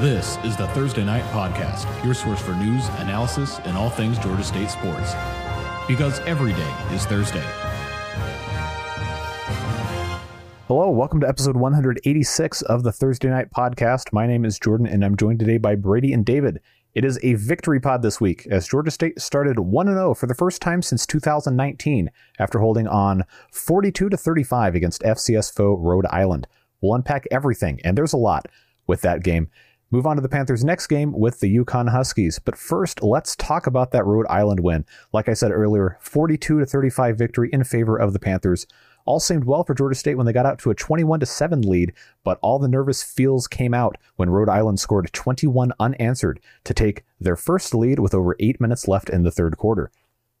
This is the Thursday Night Podcast, your source for news, analysis, and all things Georgia State sports. Because every day is Thursday. Hello, welcome to episode 186 of the Thursday Night Podcast. My name is Jordan, and I'm joined today by Brady and David. It is a victory pod this week as Georgia State started 1 0 for the first time since 2019 after holding on 42 to 35 against FCS foe Rhode Island. We'll unpack everything, and there's a lot with that game. Move on to the Panthers' next game with the UConn Huskies. But first, let's talk about that Rhode Island win. Like I said earlier, 42 to 35 victory in favor of the Panthers. All seemed well for Georgia State when they got out to a 21 to 7 lead, but all the nervous feels came out when Rhode Island scored 21 unanswered to take their first lead with over 8 minutes left in the third quarter.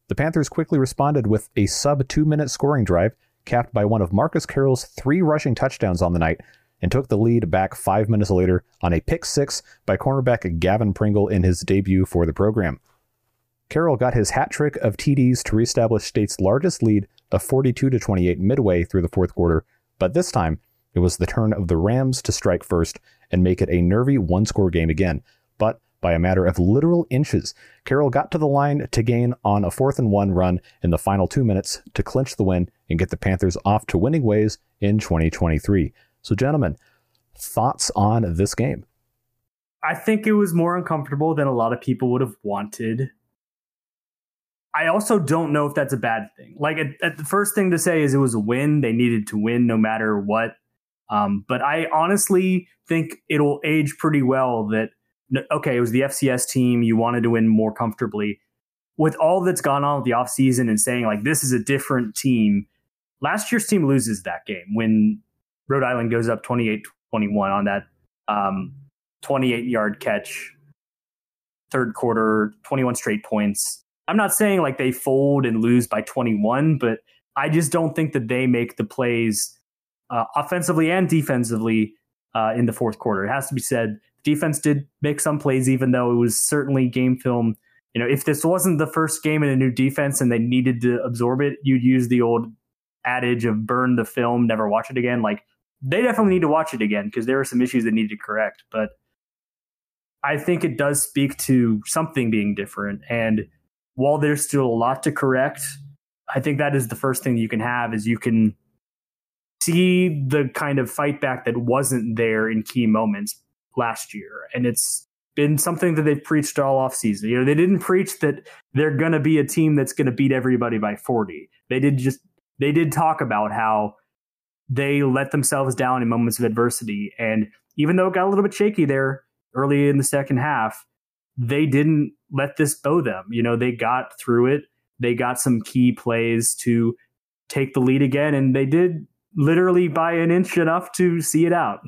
The Panthers quickly responded with a sub 2 minute scoring drive capped by one of Marcus Carroll's three rushing touchdowns on the night and took the lead back five minutes later on a pick six by cornerback Gavin Pringle in his debut for the program. Carroll got his hat trick of TDs to reestablish State's largest lead of 42 to 28 midway through the fourth quarter, but this time it was the turn of the Rams to strike first and make it a nervy one score game again. But by a matter of literal inches, Carroll got to the line to gain on a fourth and one run in the final two minutes to clinch the win and get the Panthers off to winning ways in 2023. So, gentlemen, thoughts on this game? I think it was more uncomfortable than a lot of people would have wanted. I also don't know if that's a bad thing. Like, at, at the first thing to say is it was a win. They needed to win no matter what. Um, but I honestly think it'll age pretty well that, okay, it was the FCS team. You wanted to win more comfortably. With all that's gone on with the offseason and saying, like, this is a different team, last year's team loses that game when Rhode Island goes up 28 21 on that um, 28 yard catch, third quarter, 21 straight points. I'm not saying like they fold and lose by 21, but I just don't think that they make the plays uh, offensively and defensively uh, in the fourth quarter. It has to be said, defense did make some plays, even though it was certainly game film. You know, if this wasn't the first game in a new defense and they needed to absorb it, you'd use the old adage of burn the film, never watch it again. Like they definitely need to watch it again because there are some issues that need to correct. But I think it does speak to something being different. And while there's still a lot to correct, I think that is the first thing you can have is you can see the kind of fight back that wasn't there in key moments last year. And it's been something that they've preached all off season. You know, they didn't preach that they're going to be a team that's going to beat everybody by 40. They did just they did talk about how they let themselves down in moments of adversity. And even though it got a little bit shaky there early in the second half, they didn't let this bow them. You know, they got through it. They got some key plays to take the lead again, and they did literally by an inch enough to see it out.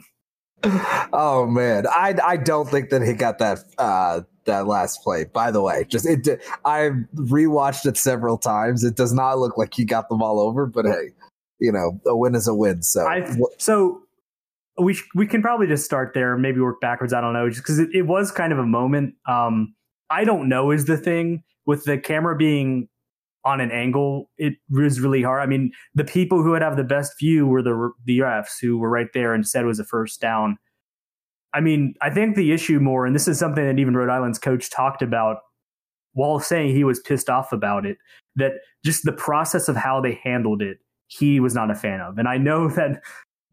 Oh man, I I don't think that he got that uh that last play. By the way, just it I've rewatched it several times. It does not look like he got them all over, but hey, you know, a win is a win. So, I, so we we can probably just start there, maybe work backwards. I don't know, just because it, it, was kind of a moment. Um, I don't know is the thing with the camera being on an angle. It was really hard. I mean, the people who would have the best view were the the refs who were right there and said it was a first down. I mean, I think the issue more, and this is something that even Rhode Island's coach talked about while saying he was pissed off about it, that just the process of how they handled it he was not a fan of. And I know that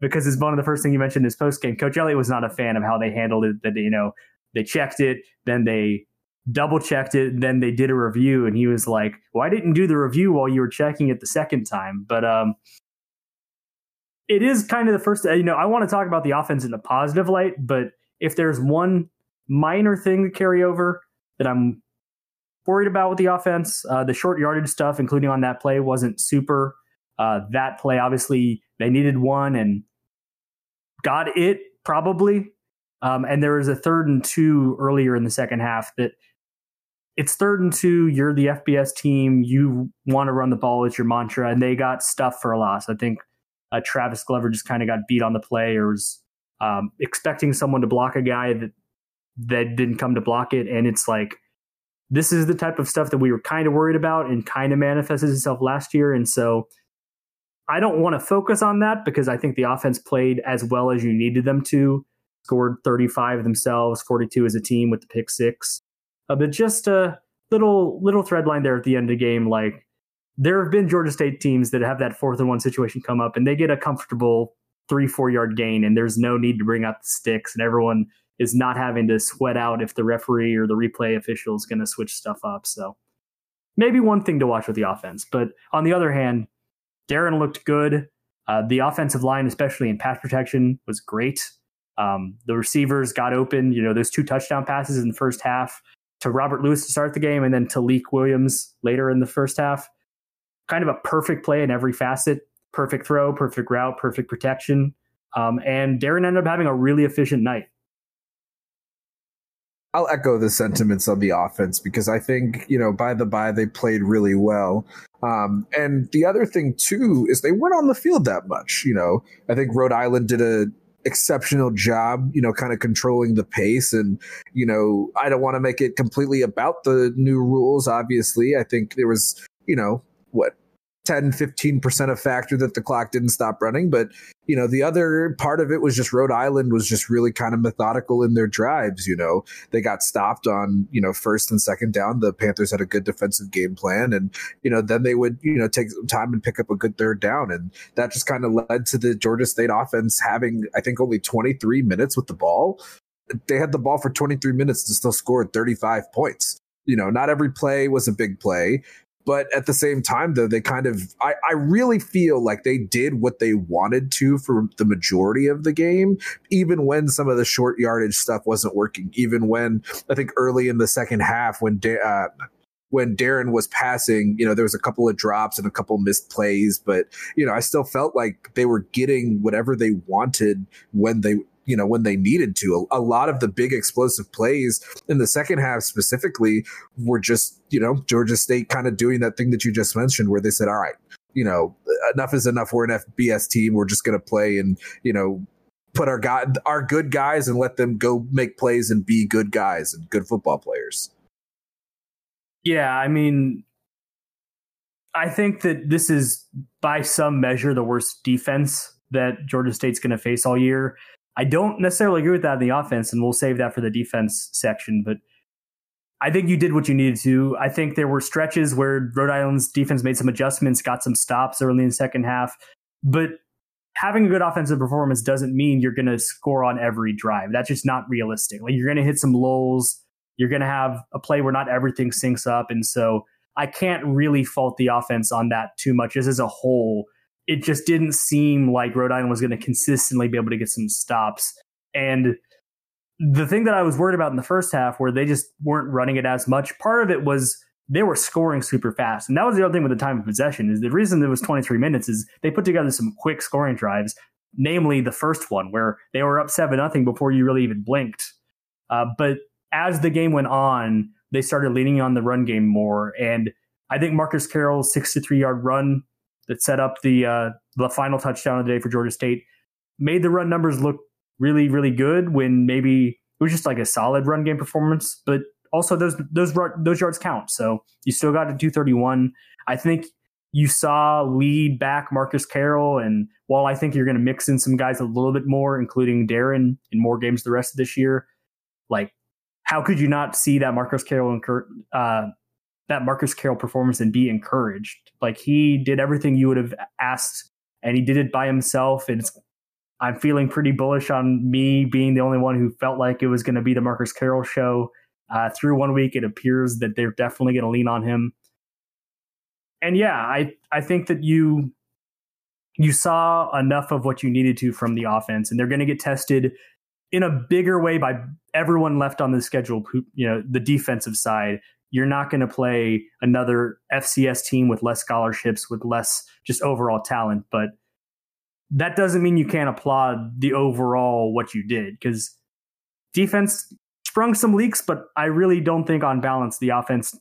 because it's one of the first things you mentioned in his post game. Coach Elliott was not a fan of how they handled it. That you know they checked it, then they double checked it, then they did a review, and he was like, "Well, I didn't do the review while you were checking it the second time." But um, it is kind of the first. You know, I want to talk about the offense in a positive light, but if there's one minor thing to carry over that I'm worried about with the offense, uh, the short yardage stuff, including on that play, wasn't super uh, that play, obviously, they needed one and got it probably. Um, and there was a third and two earlier in the second half that it's third and two. You're the FBS team. You want to run the ball. It's your mantra. And they got stuff for a loss. I think uh, Travis Glover just kind of got beat on the play or was um, expecting someone to block a guy that that didn't come to block it. And it's like, this is the type of stuff that we were kind of worried about and kind of manifested itself last year. And so I don't want to focus on that because I think the offense played as well as you needed them to. scored 35 themselves, 42 as a team with the pick six. Uh, but just a little little thread line there at the end of the game, like there have been Georgia State teams that have that fourth and one situation come up and they get a comfortable three, four yard gain, and there's no need to bring out the sticks, and everyone is not having to sweat out if the referee or the replay official is going to switch stuff up. So maybe one thing to watch with the offense. But on the other hand, Darren looked good. Uh, the offensive line, especially in pass protection, was great. Um, the receivers got open. You know, those two touchdown passes in the first half to Robert Lewis to start the game, and then to Leek Williams later in the first half. Kind of a perfect play in every facet. Perfect throw, perfect route, perfect protection. Um, and Darren ended up having a really efficient night. I'll echo the sentiments on the offense because I think, you know, by the by, they played really well. Um, and the other thing, too, is they weren't on the field that much. You know, I think Rhode Island did a exceptional job, you know, kind of controlling the pace. And, you know, I don't want to make it completely about the new rules, obviously. I think there was, you know, what, 10 15% a factor that the clock didn't stop running but you know the other part of it was just Rhode Island was just really kind of methodical in their drives you know? They got stopped on you know first and second down. The Panthers had a good defensive game plan and you know then they would you know take some time and pick up a good third down and that just kind of led to the Georgia State offense having I think only 23 minutes with the ball. They had the ball for 23 minutes and still scored 35 points. You know, not every play was a big play, but at the same time, though, they kind of, I, I really feel like they did what they wanted to for the majority of the game, even when some of the short yardage stuff wasn't working. Even when I think early in the second half, when uh, when Darren was passing, you know, there was a couple of drops and a couple missed plays, but you know, I still felt like they were getting whatever they wanted when they you know when they needed to. A, a, lot of the big explosive plays in the second half specifically were just you know Georgia State kind of doing that thing that you just mentioned, where they said, "All right, you know, enough is enough. We're an FBS team. We're just going to play and you know." Put our guy, our good guys, and let them go make plays and be good guys and good football players. Yeah, I mean, I think that this is by some measure the worst defense that Georgia State's going to face all year. I don't necessarily agree with that in the offense, and we'll save that for the defense section. But I think you did what you needed to. I think there were stretches where Rhode Island's defense made some adjustments, got some stops early in the second half. But having a good offensive performance doesn't mean you're going to score on every drive. That's just not realistic. Like you're going to hit some lulls. You're going to have a play where not everything syncs up. And so I can't really fault the offense on that too much just as a whole it just didn't seem like Rhode Island was going to consistently be able to get some stops. And the thing that I was worried about in the first half, where they just weren't running it as much, part of it was they were scoring super fast. And that was the other thing with the time of possession is the reason it was 23 minutes is they put together some quick scoring drives, namely the first one where they were up seven nothing before you really even blinked. Uh, but as the game went on, they started leaning on the run game more. And I think Marcus Carroll's 63 yard run that set up the uh, the final touchdown of the day for Georgia State made the run numbers look really really good when maybe it was just like a solid run game performance, but also those those those yards count. So you still got to 231. I think you saw lead back Marcus Carroll, and while I think you're going to mix in some guys a little bit more, including Darren, in more games the rest of this year, like how could you not see that Marcus Carroll incur, uh, that Marcus Carroll performance and be encouraged. Like he did everything you would have asked, and he did it by himself. And I'm feeling pretty bullish on me being the only one who felt like it was going to be the Marcus Carroll show. Uh, through one week, it appears that they're definitely going to lean on him. And yeah, I I think that you you saw enough of what you needed to from the offense, and they're going to get tested in a bigger way by everyone left on the schedule. You know, the defensive side you're not going to play another FCS team with less scholarships, with less just overall talent. But that doesn't mean you can't applaud the overall what you did because defense sprung some leaks, but I really don't think on balance the offense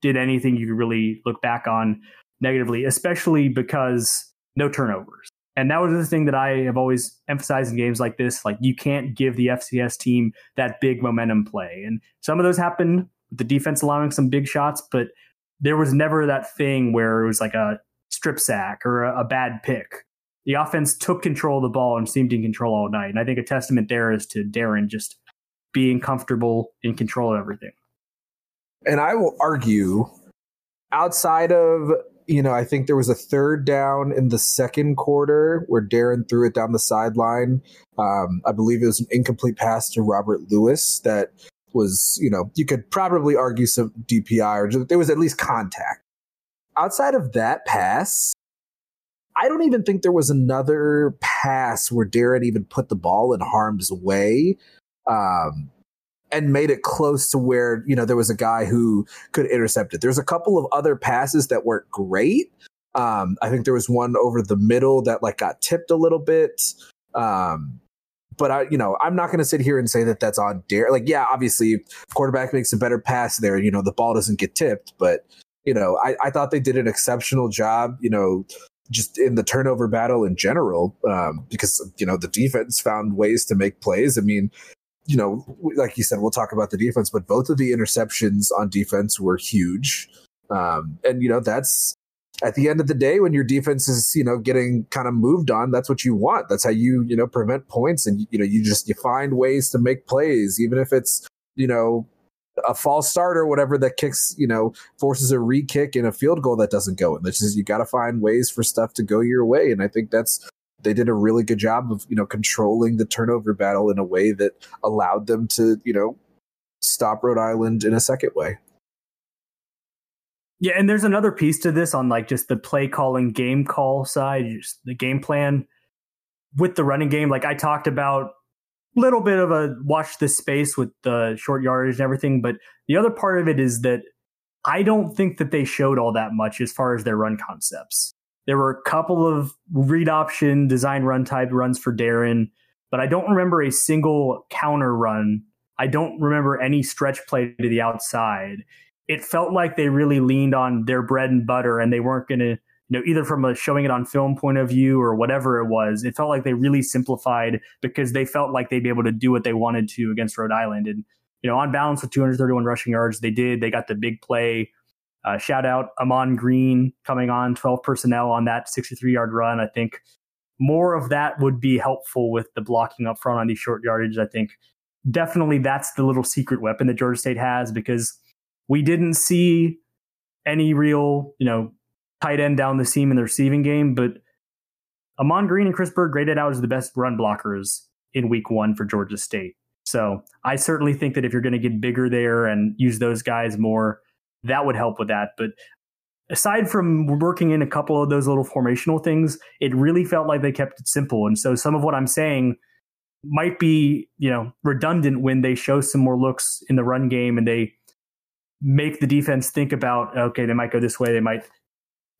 did anything you could really look back on negatively, especially because no turnovers. And that was the thing that I have always emphasized in games like this. Like you can't give the FCS team that big momentum play. And some of those happened the defense allowing some big shots, but there was never that thing where it was like a strip sack or a, a bad pick. the offense took control of the ball and seemed in control all night. And I think a testament there is to Darren just being comfortable in control of everything. And I will argue outside of, you know, I think there was a third down in the second quarter where Darren threw it down the sideline. Um, I believe it was an incomplete pass to Robert Lewis that was, you know, you could probably argue some DPI or just, there was at least contact. Outside of that pass, I don't even think there was another pass where Darren even put the ball in harm's way. Um, and made it close to where you know there was a guy who could intercept it. There's a couple of other passes that weren't great. Um, I think there was one over the middle that like got tipped a little bit. Um, but I, you know, I'm not going to sit here and say that that's on Dare. Like, yeah, obviously, quarterback makes a better pass there. You know, the ball doesn't get tipped, but you know, I, I thought they did an exceptional job. You know, just in the turnover battle in general, um, because you know the defense found ways to make plays. I mean, you know, like you said, we'll talk about the defense, but both of the interceptions on defense were huge. Um, and you know, that's at the end of the day, when your defense is, you know, getting kind of moved on, that's what you want. That's how you, you know, prevent points. And, you know, you just, you find ways to make plays, even if it's, you know, a false start or whatever that kicks, you know, forces a re kick and a field goal that doesn't go in. That's just, you got to find ways for stuff to go your way. And I think that's, they did a really good job of, you know, controlling the turnover battle in a way that allowed them to, you know, stop Rhode Island in a second way. Yeah, and there's another piece to this on like just the play calling game call side, the game plan with the running game. Like I talked about a little bit of a watch this space with the short yardage and everything, but the other part of it is that I don't think that they showed all that much as far as their run concepts. There were a couple of read option design run type runs for Darren, but I don't remember a single counter run. I don't remember any stretch play to the outside it felt like they really leaned on their bread and butter and they weren't going to you know either from a showing it on film point of view or whatever it was it felt like they really simplified because they felt like they'd be able to do what they wanted to against rhode island. And you know on balance with 231 rushing yards they did they got the big play. Uh, shout out amon green coming on 12 personnel on that 63 yard run. I think more of that would be helpful with the blocking up front on these short yardage i think. Definitely that's the little secret weapon that georgia state has because we didn't see any real, you know, tight end down the seam in the receiving game, but Amon Green and Chris Byrd graded out as the best run blockers in week one for Georgia State. So I certainly think that if you're going to get bigger there and use those guys more, that would help with that. But aside from working in a couple of those little formational things, it really felt like they kept it simple. And so some of what I'm saying might be, you know, redundant when they show some more looks in the run game and they make the defense think about okay, they might go this way, they might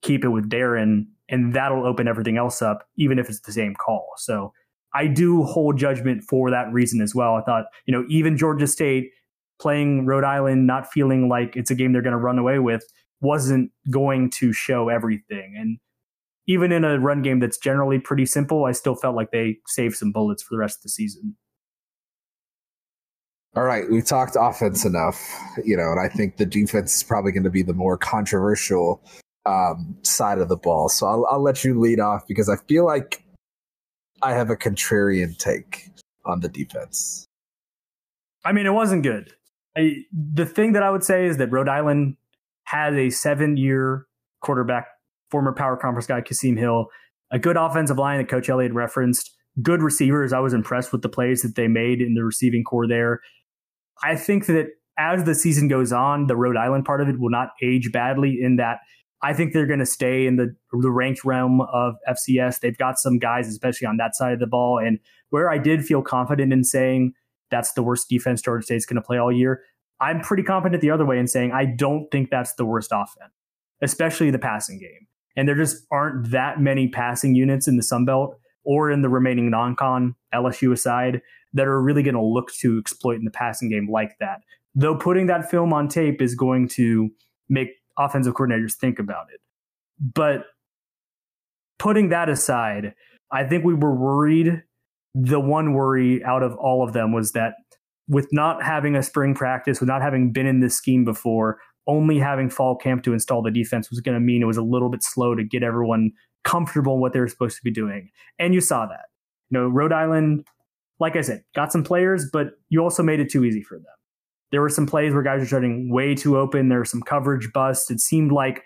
keep it with Darren, and that'll open everything else up, even if it's the same call. So I do hold judgment for that reason as well. I thought, you know, even Georgia State playing Rhode Island, not feeling like it's a game they're going to run away with, wasn't going to show everything. And even in a run game that's generally pretty simple, I still felt like they saved some bullets for the rest of the season. All right, we've talked offense enough, you know, and I think the defense is probably going to be the more controversial um, side of the ball. So I'll, I'll let you lead off because I feel like I have a contrarian take on the defense. I mean, it wasn't good. I, the thing that I would say is that Rhode Island has a seven year quarterback, former power conference guy, Kasim Hill, a good offensive line that Coach Elliott referenced, good receivers. I was impressed with the plays that they made in the receiving corps there. I think that as the season goes on, the Rhode Island part of it will not age badly in that I think they're going to stay in the, the ranked realm of FCS. They've got some guys, especially on that side of the ball. And where I did feel confident in saying that's the worst defense Georgia State's going to play all year, I'm pretty confident the other way in saying I don't think that's the worst offense, especially the passing game. And there just aren't that many passing units in the Sun Belt or in the remaining non con, LSU aside, that are really going to look to exploit in the passing game like that. Though putting that film on tape is going to make offensive coordinators think about it. But putting that aside, I think we were worried. The one worry out of all of them was that with not having a spring practice, with not having been in this scheme before, only having fall camp to install the defense was going to mean it was a little bit slow to get everyone comfortable in what they were supposed to be doing. And you saw that. You know, Rhode Island, like I said, got some players, but you also made it too easy for them. There were some plays where guys were shutting way too open. There were some coverage busts. It seemed like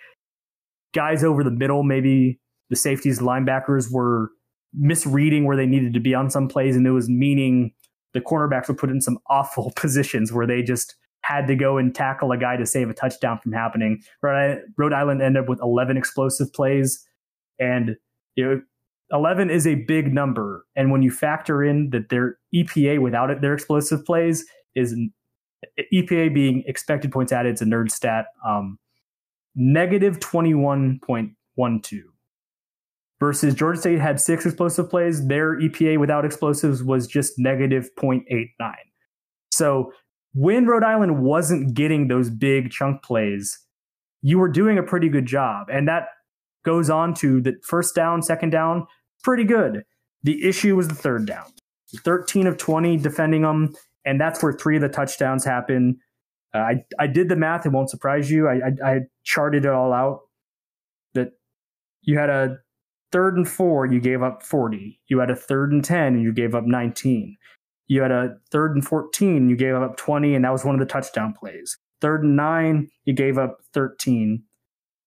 guys over the middle, maybe the safeties, linebackers were misreading where they needed to be on some plays, and it was meaning the cornerbacks were put in some awful positions where they just had to go and tackle a guy to save a touchdown from happening. Rhode Island ended up with 11 explosive plays, and you know, 11 is a big number. And when you factor in that their EPA without it, their explosive plays is EPA being expected points added, it's a nerd stat, um, negative 21.12 versus Georgia State had six explosive plays. Their EPA without explosives was just negative 0.89. So when Rhode Island wasn't getting those big chunk plays, you were doing a pretty good job. And that goes on to the first down, second down, pretty good. The issue was the third down. 13 of 20 defending them. And that's where three of the touchdowns happen. Uh, I, I did the math. It won't surprise you. I, I, I charted it all out that you had a third and four, you gave up 40. You had a third and 10, and you gave up 19. You had a third and 14, you gave up 20, and that was one of the touchdown plays. Third and nine, you gave up 13.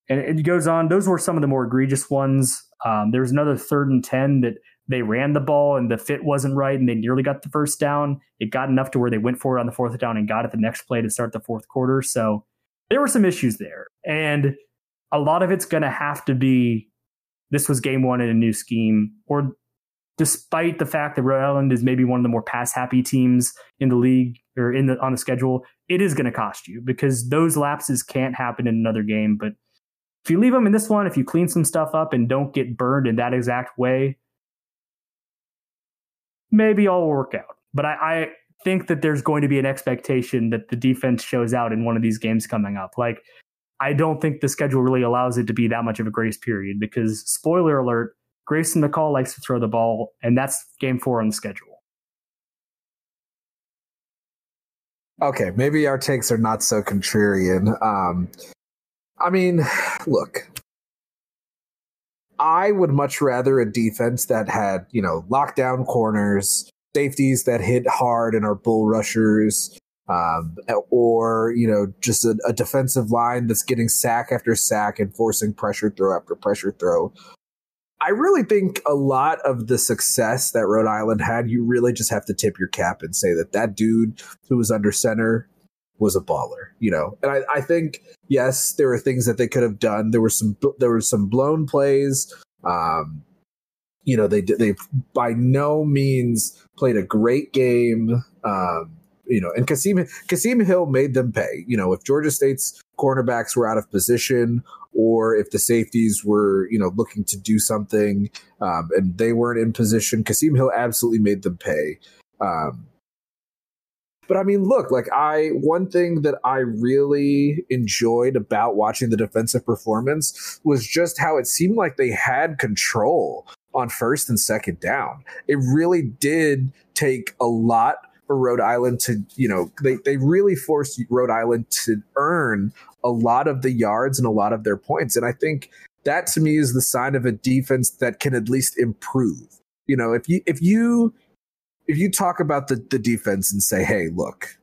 And it goes on. Those were some of the more egregious ones. Um, there was another third and 10 that they ran the ball and the fit wasn't right and they nearly got the first down. It got enough to where they went for it on the fourth down and got it the next play to start the fourth quarter. So there were some issues there. And a lot of it's going to have to be this was game one in a new scheme, or despite the fact that Rhode Island is maybe one of the more pass happy teams in the league or in the on the schedule, it is going to cost you because those lapses can't happen in another game. But if you leave them in this one, if you clean some stuff up and don't get burned in that exact way, maybe all will work out. But I, I think that there's going to be an expectation that the defense shows out in one of these games coming up. Like I don't think the schedule really allows it to be that much of a grace period because, spoiler alert, Grayson McCall likes to throw the ball, and that's game four on the schedule. Okay, maybe our takes are not so contrarian. Um, I mean, look, I would much rather a defense that had, you know, lockdown corners, safeties that hit hard and are bull rushers, um, or you know just a, a, defensive line that's getting sack after sack and forcing pressure throw after pressure throw. I really think a lot of the success that Rhode Island had, you really just have to tip your cap and say that that dude who was under center was a baller, you know. And I, I think yes, there were things that they could have done. There were some there were some blown plays. Um, you know, they they by no means played a great game. Um, you know, and Kasim Kasim Hill made them pay. You know, if Georgia State's cornerbacks were out of position or if the safeties were, you know, looking to do something um, and they weren't in position, Kasim Hill absolutely made them pay. Um, but I mean, look, like I, one thing that I really enjoyed about watching the defensive performance was just how it seemed like they had control on first and second down. It really did take a lot for Rhode Island to, you know, they, they really forced Rhode Island to earn a lot of the yards and a lot of their points. And I think that to me is the sign of a defense that can at least improve. You know, if you if you if you talk about the, the defense and say, hey, look,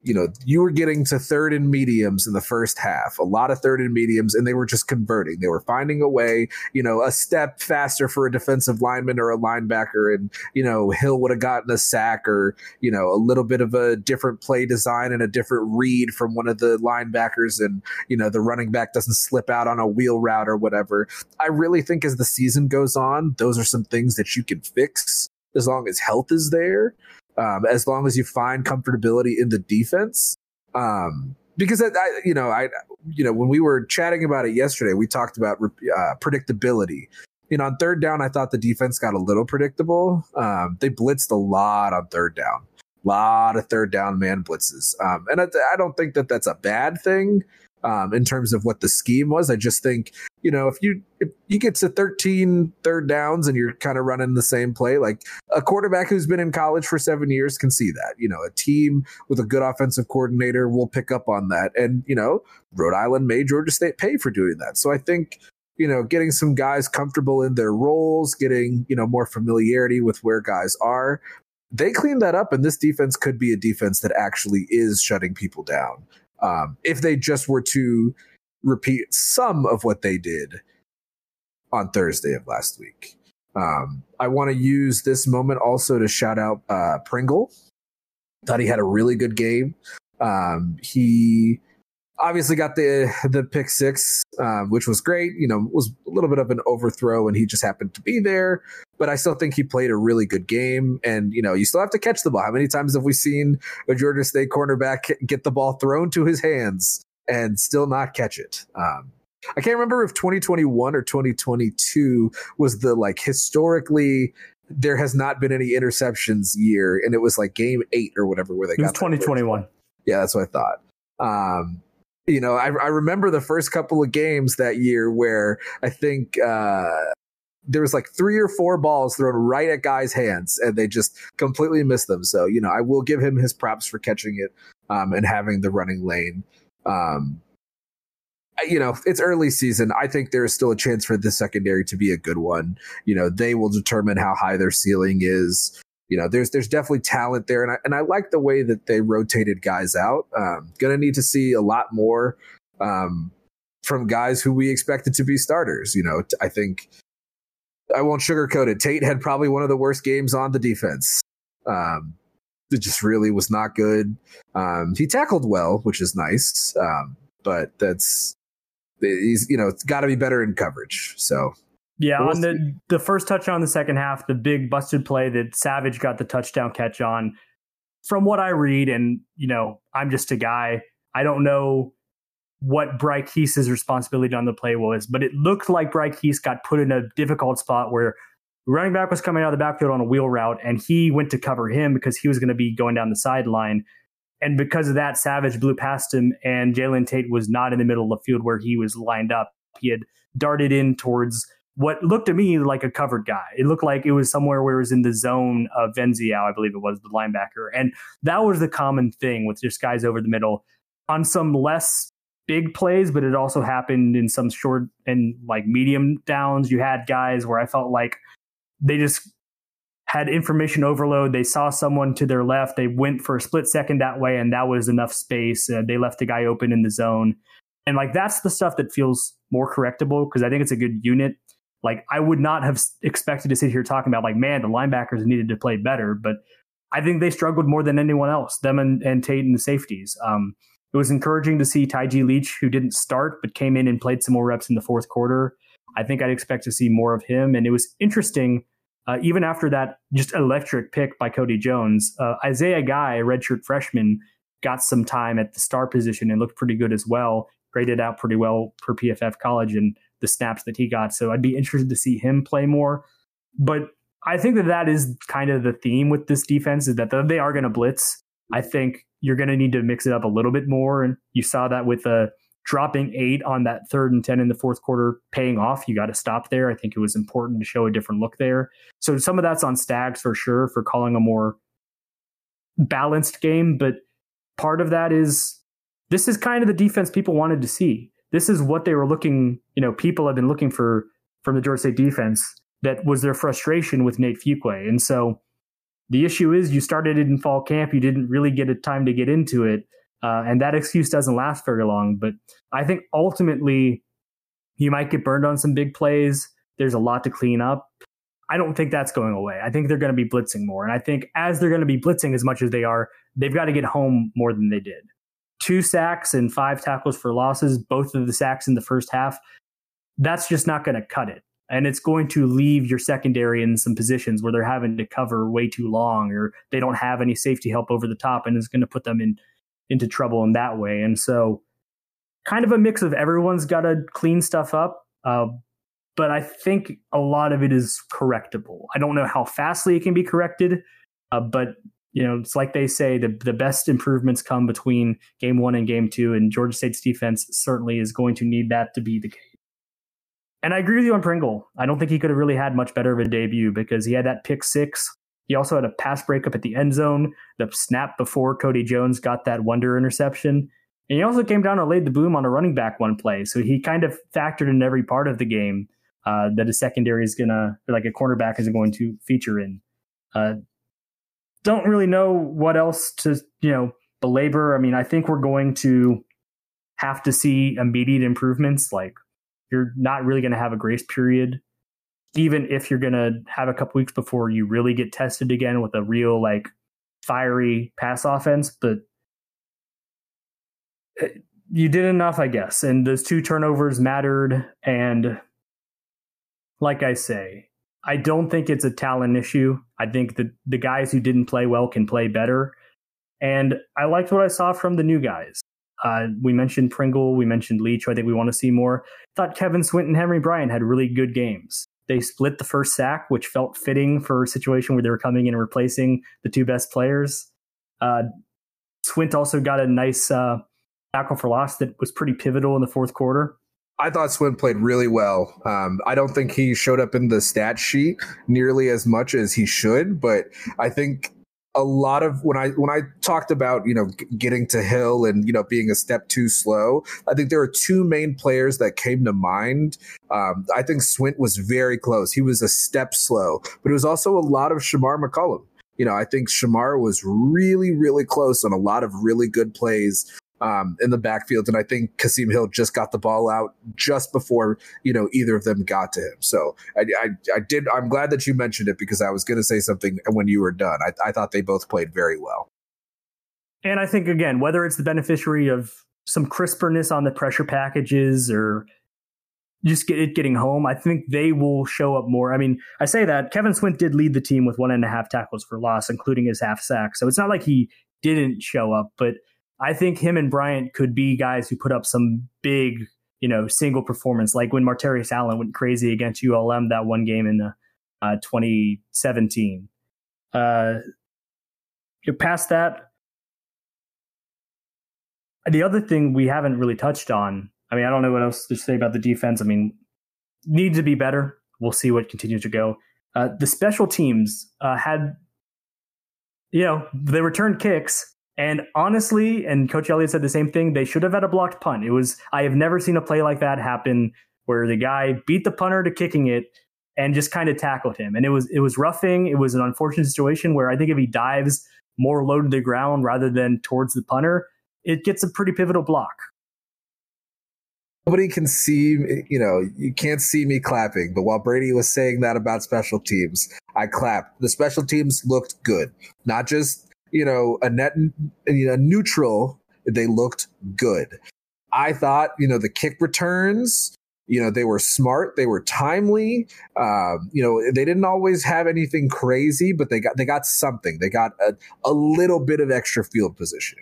you know, you were getting to third and mediums in the first half, a lot of third and mediums, and they were just converting. They were finding a way, you know, a step faster for a defensive lineman or a linebacker. And, you know, Hill would have gotten a sack or, you know, a little bit of a different play design and a different read from one of the linebackers. And, you know, the running back doesn't slip out on a wheel route or whatever. I really think as the season goes on, those are some things that you can fix as long as health is there um, as long as you find comfortability in the defense. Um, because I, you know, I, you know, when we were chatting about it yesterday, we talked about uh, predictability. You know, on third down, I thought the defense got a little predictable. Um, they blitzed a lot on third down, a lot of third down man blitzes, um, and I, I don't think that that's a bad thing um, in terms of what the scheme was. I just think, you know, if you if you get to 13 third downs and you're kind of running the same play, like a quarterback who's been in college for seven years can see that. You know, a team with a good offensive coordinator will pick up on that. And, you know, Rhode Island made Georgia State pay for doing that. So I think you know, getting some guys comfortable in their roles, getting, you know, more familiarity with where guys are. They cleaned that up, and this defense could be a defense that actually is shutting people down. Um, if they just were to repeat some of what they did on Thursday of last week. Um, I want to use this moment also to shout out uh, Pringle. Thought he had a really good game. Um, he obviously got the the pick six, um, which was great. You know, was a little bit of an overthrow, and he just happened to be there. But I still think he played a really good game. And you know, you still have to catch the ball. How many times have we seen a Georgia State cornerback get the ball thrown to his hands and still not catch it? Um, I can't remember if 2021 or 2022 was the like historically there has not been any interceptions year, and it was like game eight or whatever where they got it got 2021. Yeah, that's what I thought. Um, you know, I, I remember the first couple of games that year where I think uh, there was like three or four balls thrown right at guys' hands, and they just completely missed them. So, you know, I will give him his props for catching it um, and having the running lane. Um, you know, it's early season. I think there is still a chance for the secondary to be a good one. You know, they will determine how high their ceiling is you know, there's there's definitely talent there, and I and I like the way that they rotated guys out. Um, gonna need to see a lot more um, from guys who we expected to be starters. You know, I think I won't sugarcoat it. Tate had probably one of the worst games on the defense. Um, it just really was not good. Um, he tackled well, which is nice, um, but that's he's you know it's got to be better in coverage. So yeah, we'll on the see. the first touchdown in the second half, the big busted play that Savage got the touchdown catch on. From what I read, and you know, I'm just a guy. I don't know what Bryce Keith's responsibility on the play was, but it looked like Bryce Keith got put in a difficult spot where running back was coming out of the backfield on a wheel route, and he went to cover him because he was going to be going down the sideline. And because of that, Savage blew past him, and Jalen Tate was not in the middle of the field where he was lined up. He had darted in towards what looked to me like a covered guy. It looked like it was somewhere where it was in the zone of Venziao, I believe it was the linebacker. And that was the common thing with just guys over the middle on some less big plays, but it also happened in some short and like medium downs. You had guys where I felt like they just had information overload. They saw someone to their left. They went for a split second that way, and that was enough space. Uh, they left the guy open in the zone. And like that's the stuff that feels more correctable because I think it's a good unit. Like I would not have expected to sit here talking about like, man, the linebackers needed to play better, but I think they struggled more than anyone else, them and, and Tate and the safeties. Um, it was encouraging to see Taiji Leach, who didn't start but came in and played some more reps in the fourth quarter. I think I'd expect to see more of him, and it was interesting. Uh, even after that just electric pick by Cody Jones, uh, Isaiah Guy, redshirt freshman, got some time at the star position and looked pretty good as well. Graded out pretty well for PFF college, and the snaps that he got. So I'd be interested to see him play more. But I think that that is kind of the theme with this defense is that they are going to blitz. I think you're going to need to mix it up a little bit more. And you saw that with the uh, dropping eight on that third and 10 in the fourth quarter paying off. You got to stop there. I think it was important to show a different look there. So some of that's on Staggs for sure for calling a more balanced game. But part of that is this is kind of the defense people wanted to see this is what they were looking, you know, people have been looking for from the Georgia State defense. That was their frustration with Nate Fuqua. And so the issue is you started it in fall camp, you didn't really get a time to get into it. Uh, and that excuse doesn't last very long. But I think ultimately you might get burned on some big plays. There's a lot to clean up. I don't think that's going away. I think they're going to be blitzing more. And I think as they're going to be blitzing as much as they are, they've got to get home more than they did two sacks and five tackles for losses, both of the sacks in the first half, that's just not going to cut it. And it's going to leave your secondary in some positions where they're having to cover way too long or they don't have any safety help over the top and it's going to put them in into trouble in that way. And so kind of a mix of everyone's got to clean stuff up. Uh, but I think a lot of it is correctable. I don't know how fastly it can be corrected, uh, but you know, it's like they say the the best improvements come between game one and game two, and Georgia State's defense certainly is going to need that to be the case. And I agree with you on Pringle. I don't think he could have really had much better of a debut because he had that pick six. He also had a pass breakup at the end zone, the snap before Cody Jones got that wonder interception. And he also came down and laid the boom on a running back one play. So he kind of factored in every part of the game uh, that a secondary is going to, like a cornerback is going to feature in. Uh, don't really know what else to, you know, belabor. I mean, I think we're going to have to see immediate improvements. Like you're not really going to have a grace period, even if you're going to have a couple weeks before you really get tested again with a real like fiery pass offense. But eh, you did enough, I guess. And those two turnovers mattered. And like I say, I don't think it's a talent issue. I think that the guys who didn't play well can play better. And I liked what I saw from the new guys. Uh, we mentioned Pringle, we mentioned Leach, I think we want to see more. Thought Kevin Swint and Henry Bryant had really good games. They split the first sack, which felt fitting for a situation where they were coming in and replacing the two best players. Uh, Swint also got a nice uh, tackle for loss that was pretty pivotal in the fourth quarter. I thought Swint played really well. Um, I don't think he showed up in the stat sheet nearly as much as he should, but I think a lot of when I when I talked about you know getting to Hill and you know being a step too slow, I think there are two main players that came to mind. Um, I think Swint was very close; he was a step slow, but it was also a lot of Shamar McCollum. You know, I think Shamar was really really close on a lot of really good plays um, in the backfield. And I think Kasim Hill just got the ball out just before, you know, either of them got to him. So I, I, I did, I'm glad that you mentioned it because I was going to say something when you were done. I, I thought they both played very well. And I think, again, whether it's the beneficiary of some crisperness on the pressure packages or just get it getting home, I think they will show up more. I mean, I say that Kevin Swint did lead the team with one and a half tackles for loss, including his half sack. So it's not like he didn't show up, but I think him and Bryant could be guys who put up some big, you know, single performance, like when Martarius Allen went crazy against ULM that one game in the, uh, 2017. Uh, past that. The other thing we haven't really touched on, I mean, I don't know what else to say about the defense. I mean, needs to be better. We'll see what continues to go. Uh, the special teams uh, had, you know, they returned kicks, and honestly, and Coach Elliott said the same thing, they should have had a blocked punt. It was I have never seen a play like that happen where the guy beat the punter to kicking it and just kind of tackled him. And it was it was roughing. It was an unfortunate situation where I think if he dives more low to the ground rather than towards the punter, it gets a pretty pivotal block. Nobody can see, you know, you can't see me clapping, but while Brady was saying that about special teams, I clapped. The special teams looked good. Not just you know, a net, you know, neutral, they looked good. I thought, you know, the kick returns, you know, they were smart, they were timely. Um, you know, they didn't always have anything crazy, but they got they got something. They got a, a little bit of extra field position.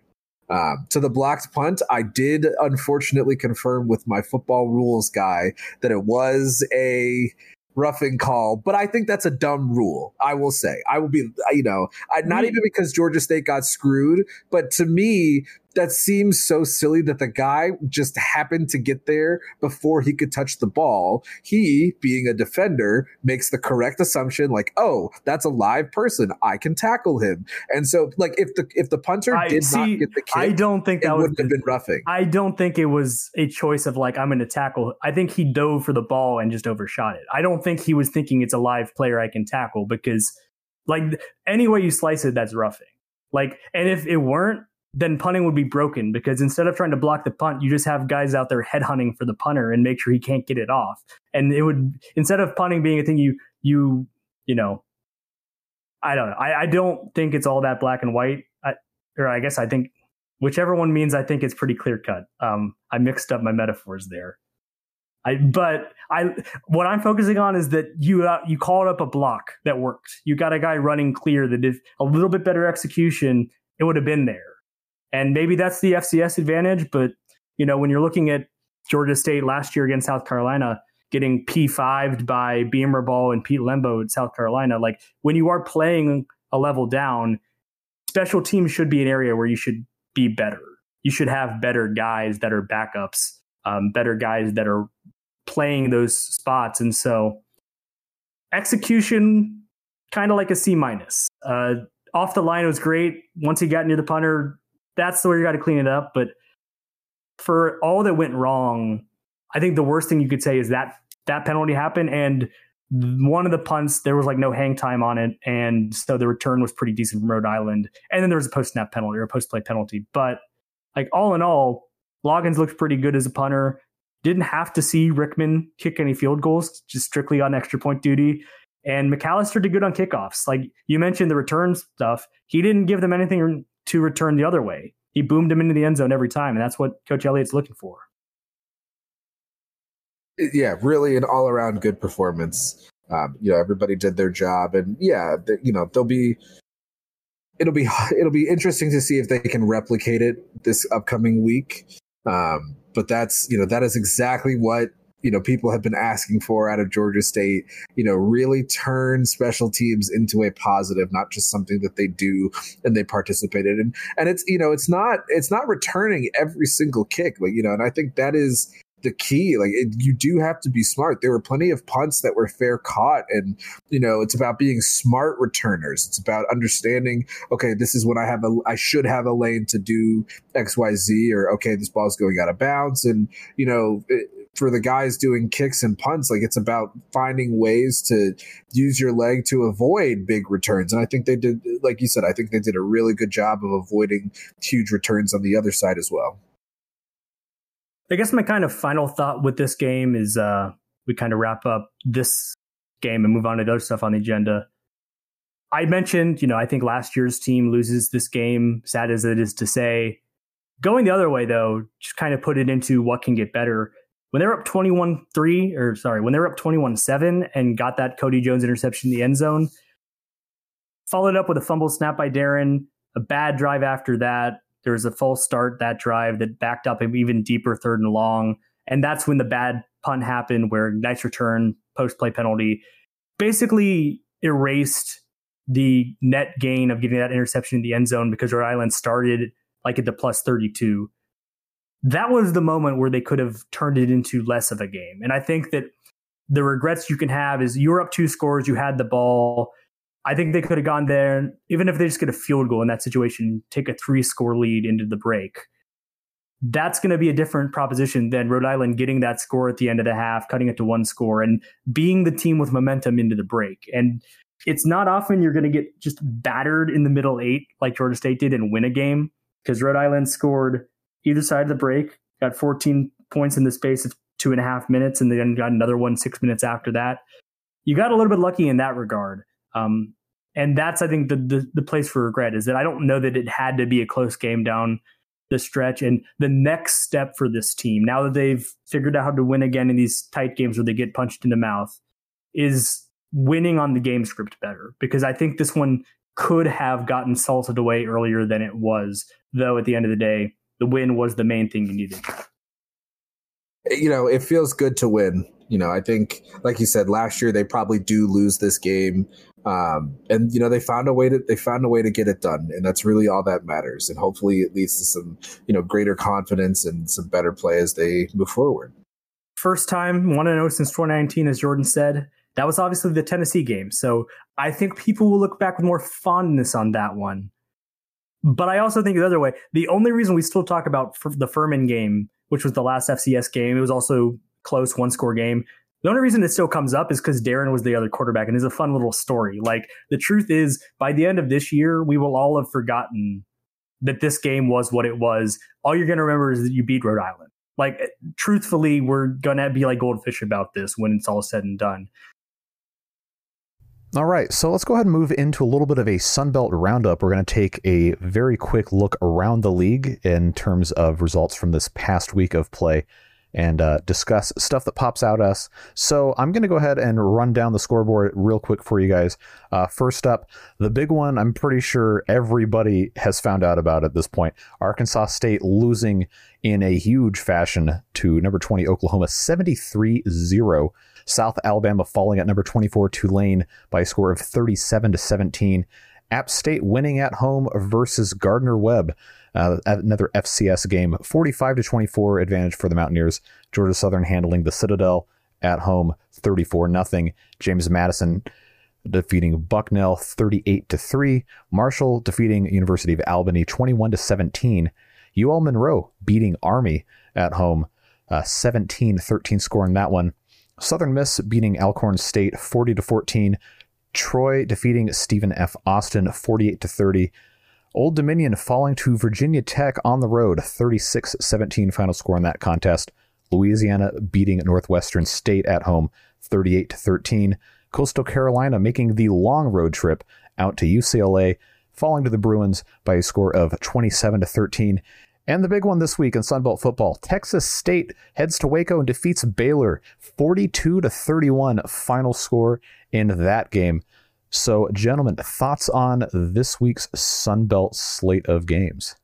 Um, to the blocked punt, I did unfortunately confirm with my football rules guy that it was a roughing call, but I think that's a dumb rule. I will say, I will be, you know, I, not mm-hmm. even because Georgia State got screwed, but to me, that seems so silly that the guy just happened to get there before he could touch the ball. He, being a defender, makes the correct assumption like, "Oh, that's a live person. I can tackle him." And so, like, if the if the punter I, did see, not get the kick, I don't think that would have been roughing. I don't think it was a choice of like I'm going to tackle. I think he dove for the ball and just overshot it. I don't think he was thinking it's a live player I can tackle because, like, any way you slice it, that's roughing. Like, and if it weren't, then punting would be broken because instead of trying to block the punt, you just have guys out there headhunting for the punter and make sure he can't get it off. And it would instead of punting being a thing you you you know, I don't know. I, I don't think it's all that black and white. I, or I guess I think whichever one means I think it's pretty clear cut. Um, I mixed up my metaphors there. I but I what I'm focusing on is that you uh, you called up a block that worked. You got a guy running clear that if a little bit better execution. It would have been there and maybe that's the FCS advantage. But, you know, when you're looking at Georgia State last year against South Carolina, getting P5'd by Beamer Ball and Pete Lembo at South Carolina, like when you are playing a level down, special teams should be an area where you should be better. You should have better guys that are backups, um, better guys that are playing those spots. And so execution, kind of like a C minus. Uh, off the line was great. Once he got near the punter, that's where you got to clean it up. But for all that went wrong, I think the worst thing you could say is that that penalty happened and one of the punts there was like no hang time on it and so the return was pretty decent from Rhode Island and then there was a post snap penalty or a post play penalty but like all in all Loggins looked pretty good as a punter didn't have to see Rickman kick any field goals just strictly on extra point duty and McAllister did good on kickoffs like you mentioned the return stuff he didn't give them anything to return the other way he boomed him into the end zone every time and that's what coach Elliott's looking for yeah, really an all around good performance. Um, you know, everybody did their job, and yeah, the, you know, they'll be. It'll be it'll be interesting to see if they can replicate it this upcoming week. Um, but that's you know that is exactly what you know people have been asking for out of Georgia State. You know, really turn special teams into a positive, not just something that they do and they participated in. And it's you know it's not it's not returning every single kick, like you know, and I think that is the key. Like it, you do have to be smart. There were plenty of punts that were fair caught, and you know it's about being smart returners. It's about understanding. Okay, this is when I have a. I should have a lane to do X, Y, Z, or okay, this ball's going out of bounds, and you know. For the guys doing kicks and punts, like it's about finding ways to use your leg to avoid big returns. And I think they did, like you said, I think they did a really good job of avoiding huge returns on the other side as well. I guess my kind of final thought with this game is uh, we kind of wrap up this game and move on to the other stuff on the agenda. I mentioned, you know, I think last year's team loses this game, sad as it is to say. Going the other way, though, just kind of put it into what can get better. When they're up 21 3, or sorry, when they're up 21 7 and got that Cody Jones interception in the end zone, followed up with a fumble snap by Darren, a bad drive after that, there was a false start that drive that backed up an even deeper third and long. And that's when the bad punt happened where nice return, post play penalty basically erased the net gain of getting that interception in the end zone because Rhode Island started like at the plus 32. That was the moment where they could have turned it into less of a game. And I think that the regrets you can have is you were up two scores, you had the ball, I think they could have gone there, even if they just get a field goal in that situation, take a three score lead into the break. That's going to be a different proposition than Rhode Island getting that score at the end of the half, cutting it to one score, and being the team with momentum into the break. And it's not often you're going to get just battered in the middle eight like Georgia State did and win a game because Rhode Island scored either side of the break, got 14 points in the space of two and a half minutes, and then got another one six minutes after that. You got a little bit lucky in that regard. Um, and that's I think the, the, the place for regret is that I don't know that it had to be a close game down the stretch. And the next step for this team, now that they've figured out how to win again in these tight games where they get punched in the mouth, is winning on the game script better. Because I think this one could have gotten salted away earlier than it was, though at the end of the day, the win was the main thing you needed. You know, it feels good to win. You know, I think, like you said, last year they probably do lose this game um, and you know they found a way to they found a way to get it done and that's really all that matters and hopefully it leads to some you know greater confidence and some better play as they move forward first time one to know since 2019 as jordan said that was obviously the tennessee game so i think people will look back with more fondness on that one but i also think the other way the only reason we still talk about the furman game which was the last fcs game it was also close one score game the only reason it still comes up is because Darren was the other quarterback, and it's a fun little story. Like the truth is, by the end of this year, we will all have forgotten that this game was what it was. All you're going to remember is that you beat Rhode Island. Like, truthfully, we're going to be like goldfish about this when it's all said and done. All right, so let's go ahead and move into a little bit of a Sunbelt roundup. We're going to take a very quick look around the league in terms of results from this past week of play and uh, discuss stuff that pops out us. So I'm going to go ahead and run down the scoreboard real quick for you guys. Uh, first up, the big one I'm pretty sure everybody has found out about at this point. Arkansas State losing in a huge fashion to number 20 Oklahoma 73 0. South Alabama falling at number 24 Tulane by a score of 37 to 17. App State winning at home versus Gardner Webb. Uh, another FCS game, 45 to 24 advantage for the Mountaineers. Georgia Southern handling the Citadel at home, 34 nothing. James Madison defeating Bucknell 38 to 3. Marshall defeating University of Albany 21 to 17. UL Monroe beating Army at home. Uh, 17 13 score in that one. Southern Miss beating Alcorn State 40 to 14. Troy defeating Stephen F. Austin 48 to 30. Old Dominion falling to Virginia Tech on the road 36 17 final score in that contest. Louisiana beating Northwestern State at home 38 to 13. Coastal Carolina making the long road trip out to UCLA, falling to the Bruins by a score of 27 to 13. And the big one this week in Sunbelt football, Texas State heads to Waco and defeats Baylor 42 to 31 final score in that game. So, gentlemen, thoughts on this week's Sunbelt slate of games?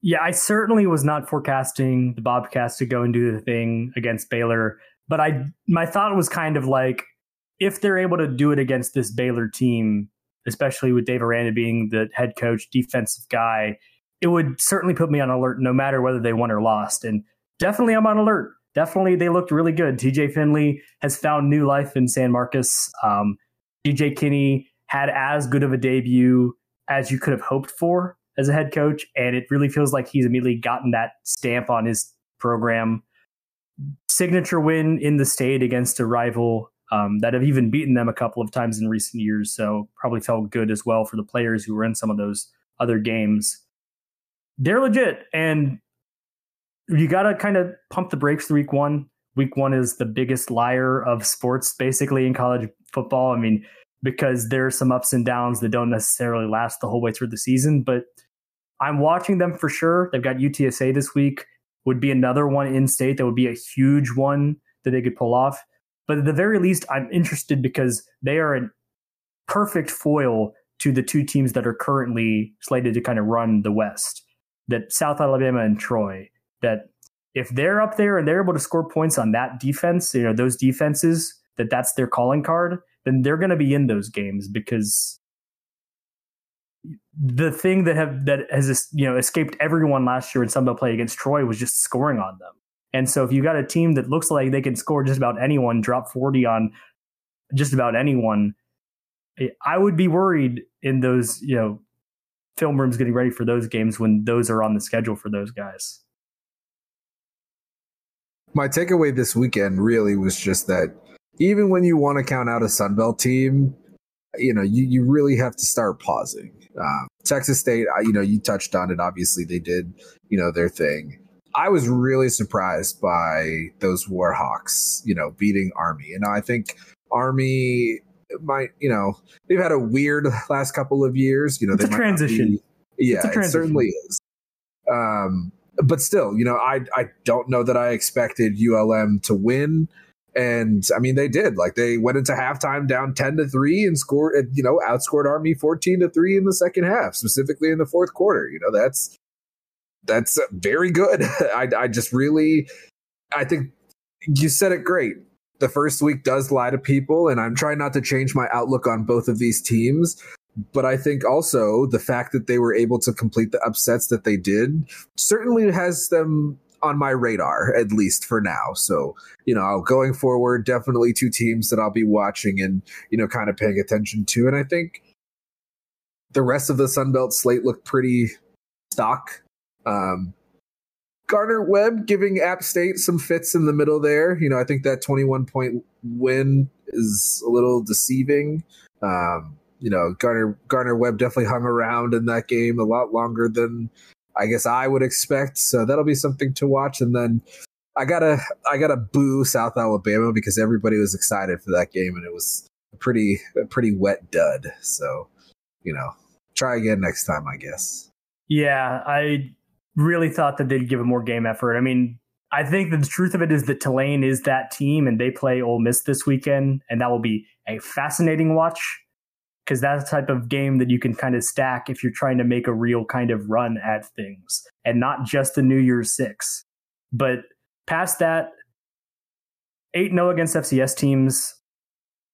Yeah, I certainly was not forecasting the Bobcats to go and do the thing against Baylor, but I my thought was kind of like if they're able to do it against this Baylor team, especially with Dave Aranda being the head coach, defensive guy, it would certainly put me on alert no matter whether they won or lost. And definitely I'm on alert. Definitely they looked really good. TJ Finley has found new life in San Marcos. Um, G.J. Kinne had as good of a debut as you could have hoped for as a head coach. And it really feels like he's immediately gotten that stamp on his program. Signature win in the state against a rival um, that have even beaten them a couple of times in recent years. So probably felt good as well for the players who were in some of those other games. They're legit, and you got to kind of pump the brakes week one. Week one is the biggest liar of sports, basically in college football. I mean, because there's some ups and downs that don't necessarily last the whole way through the season. But I'm watching them for sure. They've got UTSA this week. Would be another one in state that would be a huge one that they could pull off. But at the very least, I'm interested because they are a perfect foil to the two teams that are currently slated to kind of run the West. That South Alabama and Troy. That if they're up there and they're able to score points on that defense, you know, those defenses, that that's their calling card, then they're going to be in those games because the thing that have that has you know escaped everyone last year in Sunbelt play against Troy was just scoring on them. And so if you got a team that looks like they can score just about anyone, drop 40 on just about anyone, I would be worried in those, you know, film rooms getting ready for those games when those are on the schedule for those guys. My takeaway this weekend really was just that even when you want to count out a Sunbelt team, you know, you, you really have to start pausing. Um, Texas State, you know, you touched on it. Obviously, they did, you know, their thing. I was really surprised by those Warhawks, you know, beating Army. And I think Army might, you know, they've had a weird last couple of years. You know, it's a transition. Be, yeah, transition. it certainly is. Um, but still, you know, I I don't know that I expected ULM to win. And I mean, they did. Like they went into halftime down ten to three and scored. You know, outscored Army fourteen to three in the second half, specifically in the fourth quarter. You know, that's that's very good. I, I just really, I think you said it great. The first week does lie to people, and I'm trying not to change my outlook on both of these teams. But I think also the fact that they were able to complete the upsets that they did certainly has them on my radar, at least for now. So, you know, going forward, definitely two teams that I'll be watching and, you know, kind of paying attention to. And I think the rest of the Sunbelt slate looked pretty stock um, Gardner Webb giving App State some fits in the middle there. You know, I think that 21 point win is a little deceiving. Um, you know, Garner Garner Webb definitely hung around in that game a lot longer than I guess I would expect. So that'll be something to watch. And then I gotta I gotta boo South Alabama because everybody was excited for that game and it was a pretty a pretty wet dud. So, you know, try again next time, I guess. Yeah, I really thought that they'd give a more game effort. I mean, I think that the truth of it is that Tulane is that team and they play Ole Miss this weekend, and that will be a fascinating watch because that's the type of game that you can kind of stack if you're trying to make a real kind of run at things and not just the New Year's Six. But past that, 8 0 against FCS teams,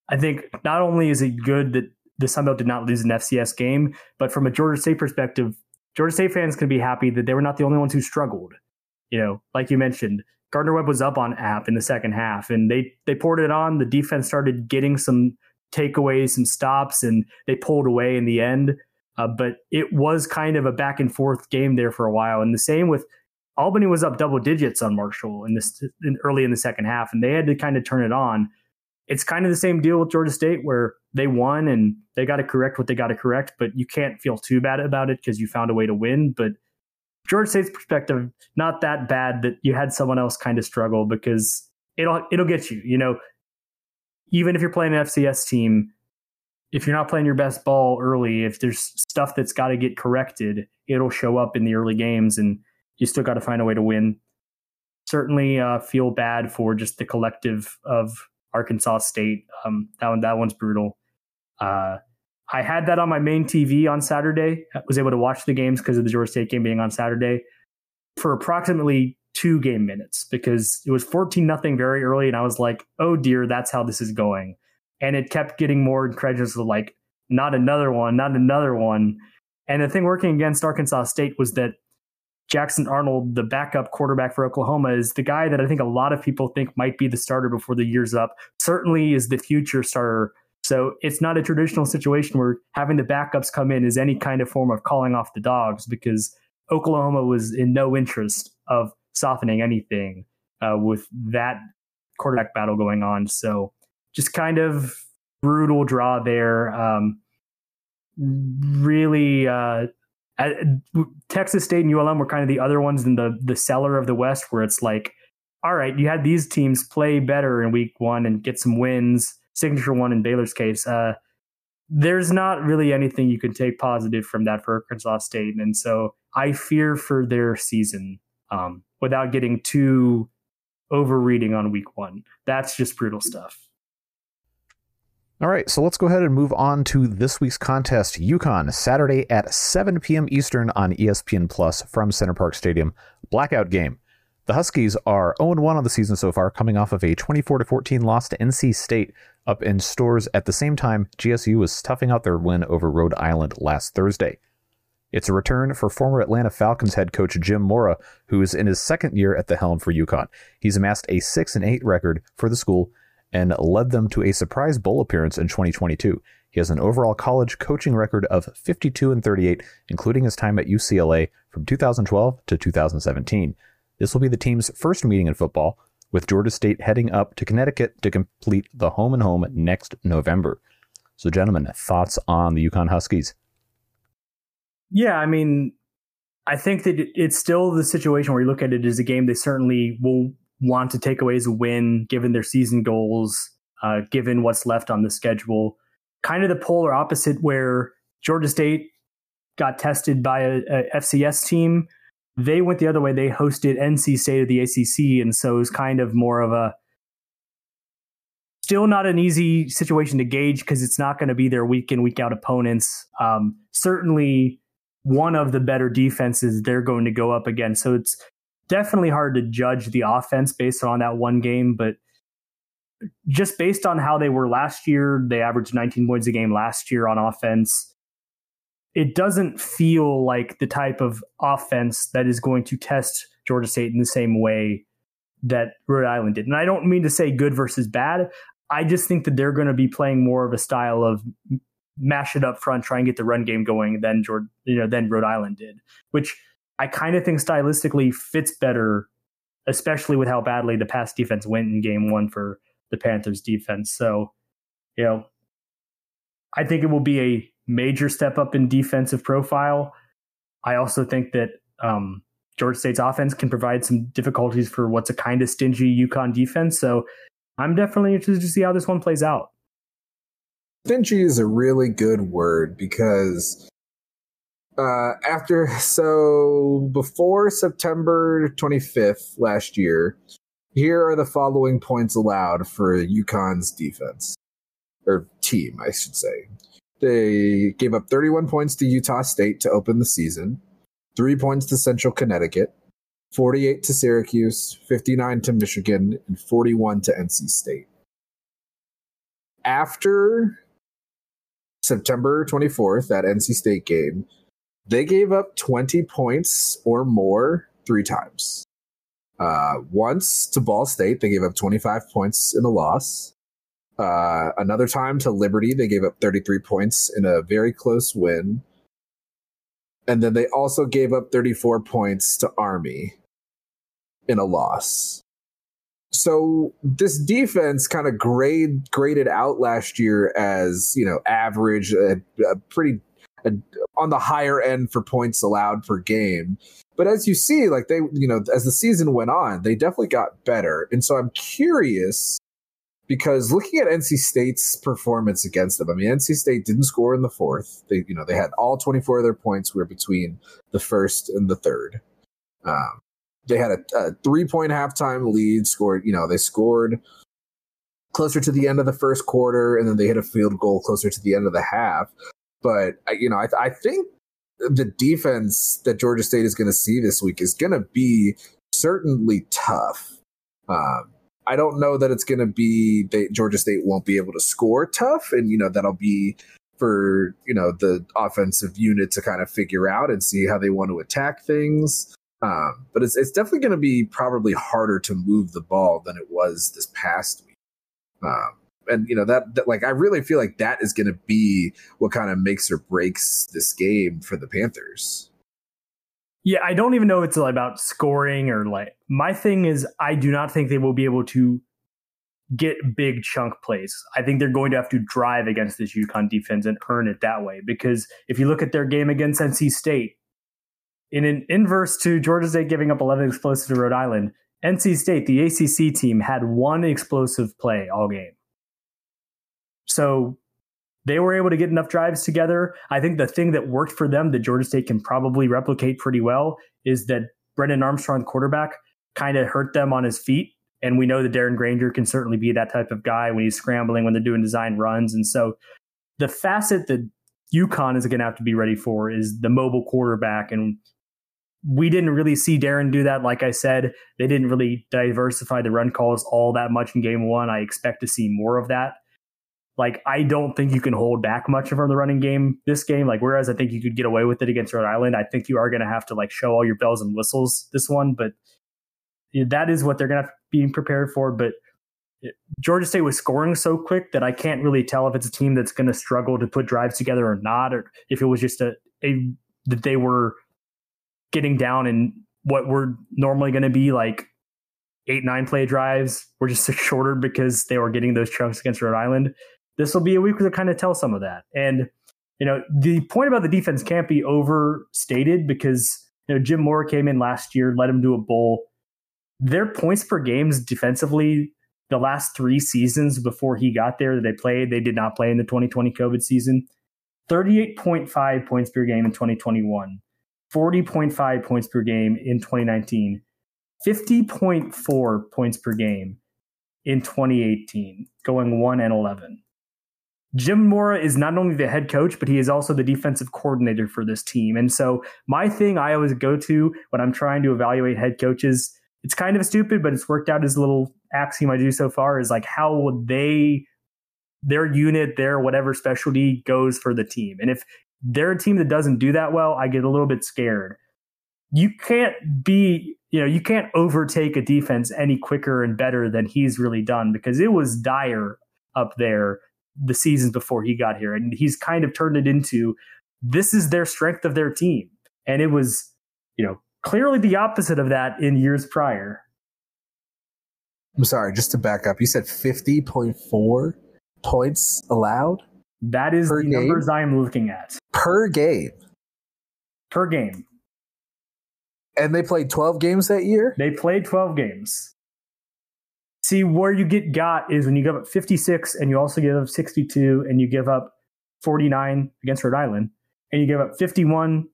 I think not only is it good that the Sunbelt did not lose an FCS game, but from a Georgia State perspective, Georgia State fans can be happy that they were not the only ones who struggled. You know, like you mentioned, Gardner Webb was up on app in the second half, and they they poured it on. The defense started getting some takeaways, some stops, and they pulled away in the end. Uh, but it was kind of a back and forth game there for a while. And the same with Albany was up double digits on Marshall in this in, early in the second half, and they had to kind of turn it on. It's kind of the same deal with Georgia State, where they won and they got to correct what they got to correct, but you can't feel too bad about it because you found a way to win. But Georgia State's perspective, not that bad that you had someone else kind of struggle because it'll it'll get you. You know, even if you're playing an FCS team, if you're not playing your best ball early, if there's stuff that's got to get corrected, it'll show up in the early games, and you still got to find a way to win. Certainly, uh, feel bad for just the collective of Arkansas State. Um, that one, that one's brutal. Uh, I had that on my main TV on Saturday. I was able to watch the games because of the Georgia State game being on Saturday for approximately two game minutes because it was 14 nothing very early and I was like, "Oh dear, that's how this is going." And it kept getting more incredulous like, "Not another one, not another one." And the thing working against Arkansas State was that Jackson Arnold, the backup quarterback for Oklahoma, is the guy that I think a lot of people think might be the starter before the year's up. Certainly is the future starter. So it's not a traditional situation where having the backups come in is any kind of form of calling off the dogs because Oklahoma was in no interest of softening anything uh, with that quarterback battle going on. So just kind of brutal draw there. Um, really, uh, Texas State and ULM were kind of the other ones in the the cellar of the West, where it's like, all right, you had these teams play better in week one and get some wins. Signature one in Baylor's case. Uh, there's not really anything you can take positive from that for Arkansas State, and so I fear for their season um, without getting too overreading on week one. That's just brutal stuff. All right, so let's go ahead and move on to this week's contest. UConn, Saturday at 7 p.m. Eastern on ESPN Plus from Center Parc Stadium. Blackout game. The Huskies are 0 1 on the season so far, coming off of a 24 14 loss to NC State up in stores at the same time GSU was stuffing out their win over Rhode Island last Thursday. It's a return for former Atlanta Falcons head coach Jim Mora, who is in his second year at the helm for UConn. He's amassed a 6 and 8 record for the school and led them to a surprise bowl appearance in 2022. He has an overall college coaching record of 52 and 38, including his time at UCLA from 2012 to 2017. This will be the team's first meeting in football, with Georgia State heading up to Connecticut to complete the home and home next November. So, gentlemen, thoughts on the UConn Huskies? Yeah, I mean, I think that it's still the situation where you look at it as a game they certainly will want to take away as a win, given their season goals, uh, given what's left on the schedule. Kind of the polar opposite where Georgia State got tested by a, a FCS team. They went the other way. They hosted NC State of the ACC, and so it was kind of more of a still not an easy situation to gauge because it's not going to be their week in week out opponents. Um, certainly, one of the better defenses they're going to go up against. So it's definitely hard to judge the offense based on that one game, but just based on how they were last year, they averaged 19 points a game last year on offense. It doesn't feel like the type of offense that is going to test Georgia State in the same way that Rhode Island did. And I don't mean to say good versus bad. I just think that they're going to be playing more of a style of mash it up front, try and get the run game going than Georgia, you know, than Rhode Island did, which I kind of think stylistically fits better, especially with how badly the pass defense went in game one for the Panthers defense. So, you know, I think it will be a major step up in defensive profile. I also think that um, Georgia State's offense can provide some difficulties for what's a kind of stingy UConn defense. So I'm definitely interested to see how this one plays out. Stingy is a really good word because uh, after so before September 25th last year, here are the following points allowed for UConn's defense or team, I should say. They gave up 31 points to Utah State to open the season, three points to Central Connecticut, 48 to Syracuse, 59 to Michigan, and 41 to NC State. After September 24th, that NC State game, they gave up 20 points or more three times. Uh, once to Ball State, they gave up 25 points in a loss. Uh, another time to Liberty, they gave up 33 points in a very close win. And then they also gave up 34 points to Army. in a loss. So this defense kind of grade graded out last year as you know average, a, a pretty a, on the higher end for points allowed per game. But as you see, like they, you know, as the season went on, they definitely got better. And so I'm curious because looking at NC State's performance against them, I mean, NC State didn't score in the fourth. They, you know, they had all 24 of their points were between the first and the third. Um, they had a, a three point halftime lead, scored, you know, they scored closer to the end of the first quarter, and then they hit a field goal closer to the end of the half. But, you know, I, I think the defense that Georgia State is going to see this week is going to be certainly tough. Um, I don't know that it's going to be Georgia State won't be able to score tough, and you know that'll be for you know the offensive unit to kind of figure out and see how they want to attack things. Um, but it's it's definitely going to be probably harder to move the ball than it was this past week. Um, and you know that, that like I really feel like that is going to be what kind of makes or breaks this game for the Panthers. Yeah, I don't even know it's about scoring or like my thing is I do not think they will be able to get big chunk plays. I think they're going to have to drive against this UConn defense and earn it that way. Because if you look at their game against NC State, in an inverse to Georgia State giving up 11 explosives to Rhode Island, NC State, the ACC team, had one explosive play all game. So they were able to get enough drives together. I think the thing that worked for them that Georgia State can probably replicate pretty well is that Brennan Armstrong, quarterback, kind of hurt them on his feet. And we know that Darren Grainger can certainly be that type of guy when he's scrambling, when they're doing design runs. And so the facet that UConn is going to have to be ready for is the mobile quarterback. And we didn't really see Darren do that. Like I said, they didn't really diversify the run calls all that much in game one. I expect to see more of that. Like, I don't think you can hold back much from the running game this game. Like, whereas I think you could get away with it against Rhode Island, I think you are going to have to like show all your bells and whistles this one. But that is what they're going to be prepared for. But Georgia State was scoring so quick that I can't really tell if it's a team that's going to struggle to put drives together or not, or if it was just a, a that they were getting down in what were normally going to be like eight nine play drives were just shorter because they were getting those chunks against Rhode Island this will be a week to kind of tell some of that. And you know, the point about the defense can't be overstated because you know Jim Mora came in last year, let him do a bowl. Their points per games defensively, the last three seasons before he got there that they played, they did not play in the 2020 COVID season. 38.5 points per game in 2021, 40.5 points per game in 2019, 50.4 points per game in 2018, going 1 and 11. Jim Mora is not only the head coach, but he is also the defensive coordinator for this team. And so, my thing I always go to when I'm trying to evaluate head coaches, it's kind of stupid, but it's worked out as a little axiom I do so far is like how would they, their unit, their whatever specialty goes for the team. And if they're a team that doesn't do that well, I get a little bit scared. You can't be, you know, you can't overtake a defense any quicker and better than he's really done because it was dire up there the seasons before he got here. And he's kind of turned it into this is their strength of their team. And it was, you know, clearly the opposite of that in years prior. I'm sorry, just to back up, you said 50.4 points allowed? That is the game? numbers I'm looking at. Per game. Per game. And they played 12 games that year? They played 12 games. See, where you get got is when you give up 56 and you also give up 62 and you give up 49 against Rhode Island and you give up 51,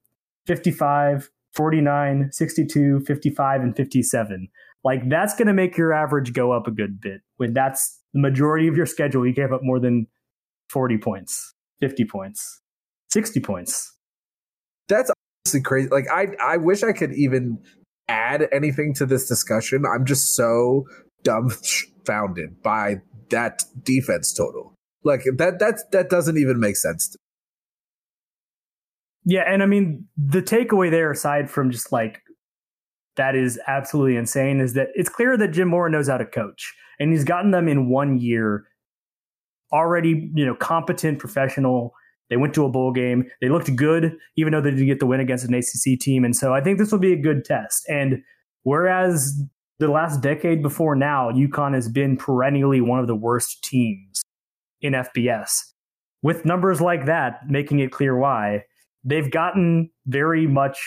55, 49, 62, 55, and 57. Like that's going to make your average go up a good bit. When that's the majority of your schedule, you gave up more than 40 points, 50 points, 60 points. That's honestly crazy. Like I, I wish I could even add anything to this discussion. I'm just so dumbfounded by that defense total. Like that that that doesn't even make sense. Yeah, and I mean the takeaway there, aside from just like that is absolutely insane, is that it's clear that Jim Mora knows how to coach, and he's gotten them in one year already, you know, competent professional. They went to a bowl game. They looked good, even though they didn't get the win against an ACC team. And so I think this will be a good test. And whereas the last decade before now, UConn has been perennially one of the worst teams in FBS. With numbers like that, making it clear why, they've gotten very much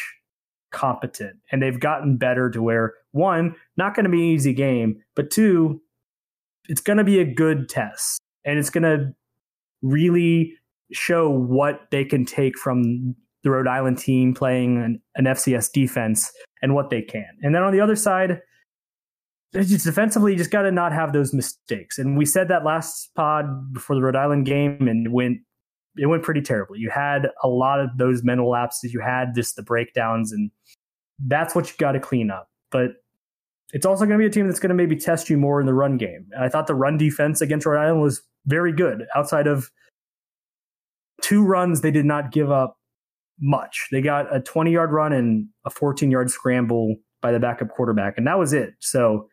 competent and they've gotten better to where one, not going to be an easy game, but two, it's going to be a good test and it's going to really show what they can take from the Rhode Island team playing an, an FCS defense and what they can. And then on the other side, just defensively, you just got to not have those mistakes. And we said that last pod before the Rhode Island game, and it went it went pretty terribly. You had a lot of those mental lapses. You had just the breakdowns, and that's what you got to clean up. But it's also going to be a team that's going to maybe test you more in the run game. And I thought the run defense against Rhode Island was very good. Outside of two runs, they did not give up much. They got a 20 yard run and a 14 yard scramble by the backup quarterback, and that was it. So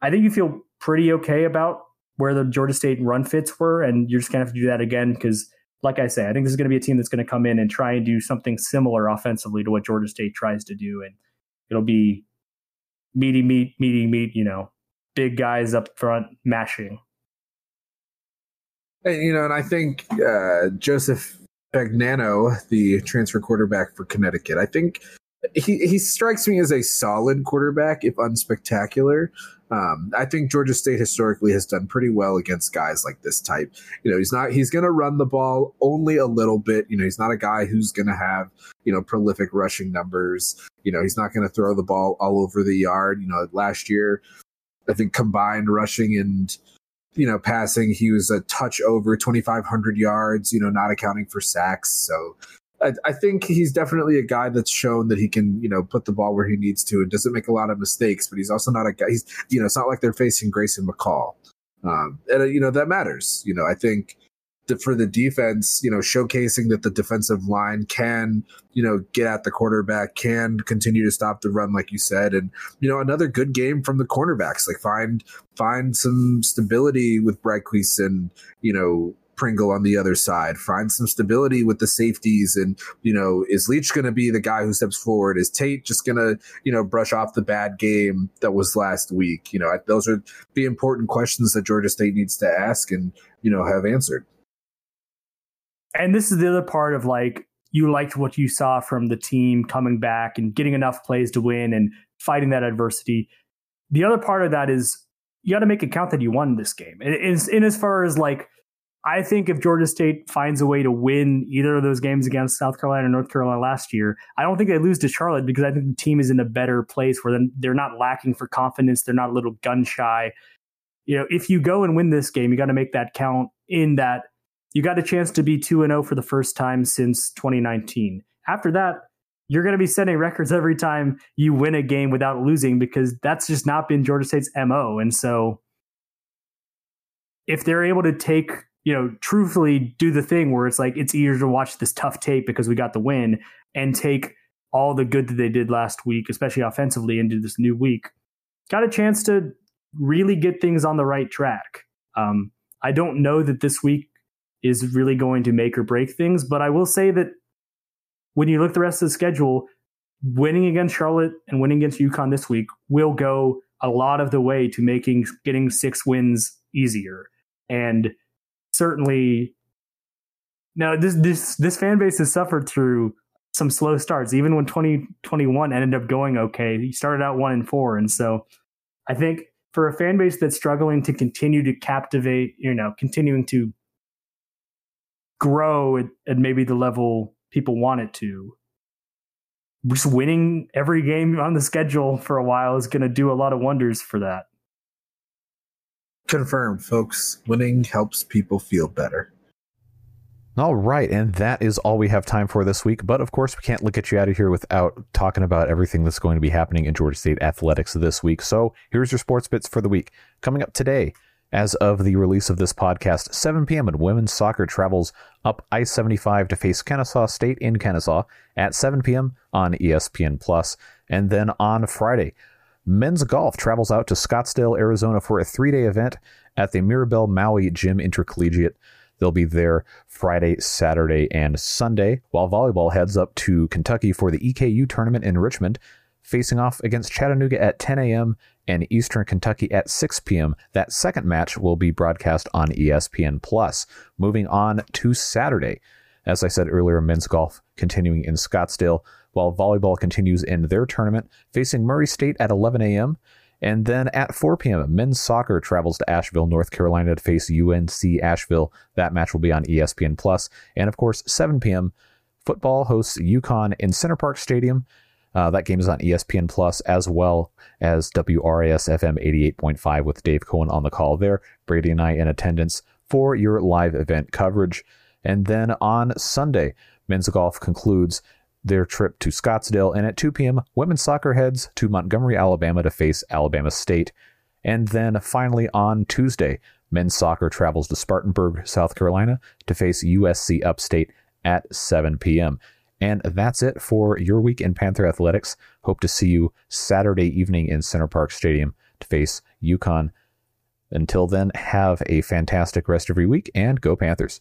I think you feel pretty okay about where the Georgia State run fits were, and you're just to have to do that again because, like I say, I think this is to be a team that's to come in and try and do something similar offensively to what Georgia State tries to do, and it'll be meaty meat, meaty meat, you know, big guys up front mashing. And, you know, and I think uh, Joseph Fagnano, the transfer quarterback for Connecticut, I think he he strikes me as a solid quarterback, if unspectacular. Um, I think Georgia State historically has done pretty well against guys like this type. You know, he's not he's going to run the ball only a little bit. You know, he's not a guy who's going to have you know prolific rushing numbers. You know, he's not going to throw the ball all over the yard. You know, last year I think combined rushing and you know passing, he was a touch over 2,500 yards. You know, not accounting for sacks. So I, I, think he's definitely a guy that's shown that he can, you know, put the ball where he needs to and doesn't make a lot of mistakes. But he's also not a guy. He's, you know, it's not like they're facing Grayson McCall, um, and uh, you know that matters. You know, I think for the defense, you know, showcasing that the defensive line can, you know, get at the quarterback, can continue to stop the run, like you said, and you know, another good game from the cornerbacks. Like find find some stability with Brightquist and you know Pringle on the other side, find some stability with the safeties. And, you know, is Leach going to be the guy who steps forward? Is Tate just going to, you know, brush off the bad game that was last week? You know, those are the important questions that Georgia State needs to ask and, you know, have answered. And this is the other part of like, you liked what you saw from the team coming back and getting enough plays to win and fighting that adversity. The other part of that is you got to make it count that you won this game. In, in as far as like I think if Georgia State finds a way to win either of those games against South Carolina or North Carolina last year, I don't think they lose to Charlotte because I think the team is in a better place where they're not lacking for confidence. They're not a little gun shy. You know, if you go and win this game, you got to make that count in that you got a chance to be 2 and 0 for the first time since 2019. After that, you're going to be setting records every time you win a game without losing because that's just not been Georgia State's MO. And so if they're able to take you know, truthfully do the thing where it's like it's easier to watch this tough tape because we got the win and take all the good that they did last week, especially offensively, into this new week. Got a chance to really get things on the right track. Um, I don't know that this week is really going to make or break things, but I will say that when you look the rest of the schedule, winning against Charlotte and winning against UConn this week will go a lot of the way to making getting six wins easier. And certainly now this this this fan base has suffered through some slow starts. Even when 2021 ended up going okay, he started out one and four, and so I think for a fan base that's struggling to continue to captivate, you know, continuing to grow at, at maybe the level people want it to, just winning every game on the schedule for a while is going to do a lot of wonders for that. Confirmed, folks. Winning helps people feel better. All right, and that is all we have time for this week. But of course, we can't get you out of here without talking about everything that's going to be happening in Georgia State athletics this week. So here's your sports bits for the week. Coming up today, as of the release of this podcast, 7 p.m. and women's soccer travels up I-75 to face Kennesaw State in Kennesaw at 7 p.m. on ESPN Plus, and then on Friday, Men's golf travels out to Scottsdale, Arizona for a three day event at the Mirabel Maui Jim Intercollegiate. They'll be there Friday, Saturday, and Sunday, while volleyball heads up to Kentucky for the EKU tournament in Richmond. facing off against Chattanooga at 10 a.m. and Eastern Kentucky at 6 p.m. That second match will be broadcast on ESPN Plus. Moving on to Saturday. As I said earlier, men's golf continuing in Scottsdale, while volleyball continues in their tournament, facing Murray State at 11 a.m. And then at 4 p.m., men's soccer travels to Asheville, North Carolina to face UNC Asheville. That match will be on ESPN Plus. And of course, 7 p.m., football hosts UConn in Center Parc Stadium. Uh, that game is on ESPN Plus as well as WRAS FM 88.5 with Dave Cohen on the call there. Brady and I in attendance for your live event coverage. And then on Sunday, men's golf concludes their trip to Scottsdale, and at 2 p.m., women's soccer heads to Montgomery, Alabama to face Alabama State. And then finally on Tuesday, men's soccer travels to Spartanburg, South Carolina to face USC Upstate at 7 p.m. And that's it for your week in Panther Athletics. Hope to see you Saturday evening in Center Parc Stadium to face UConn. Until then, have a fantastic rest of your week and go Panthers.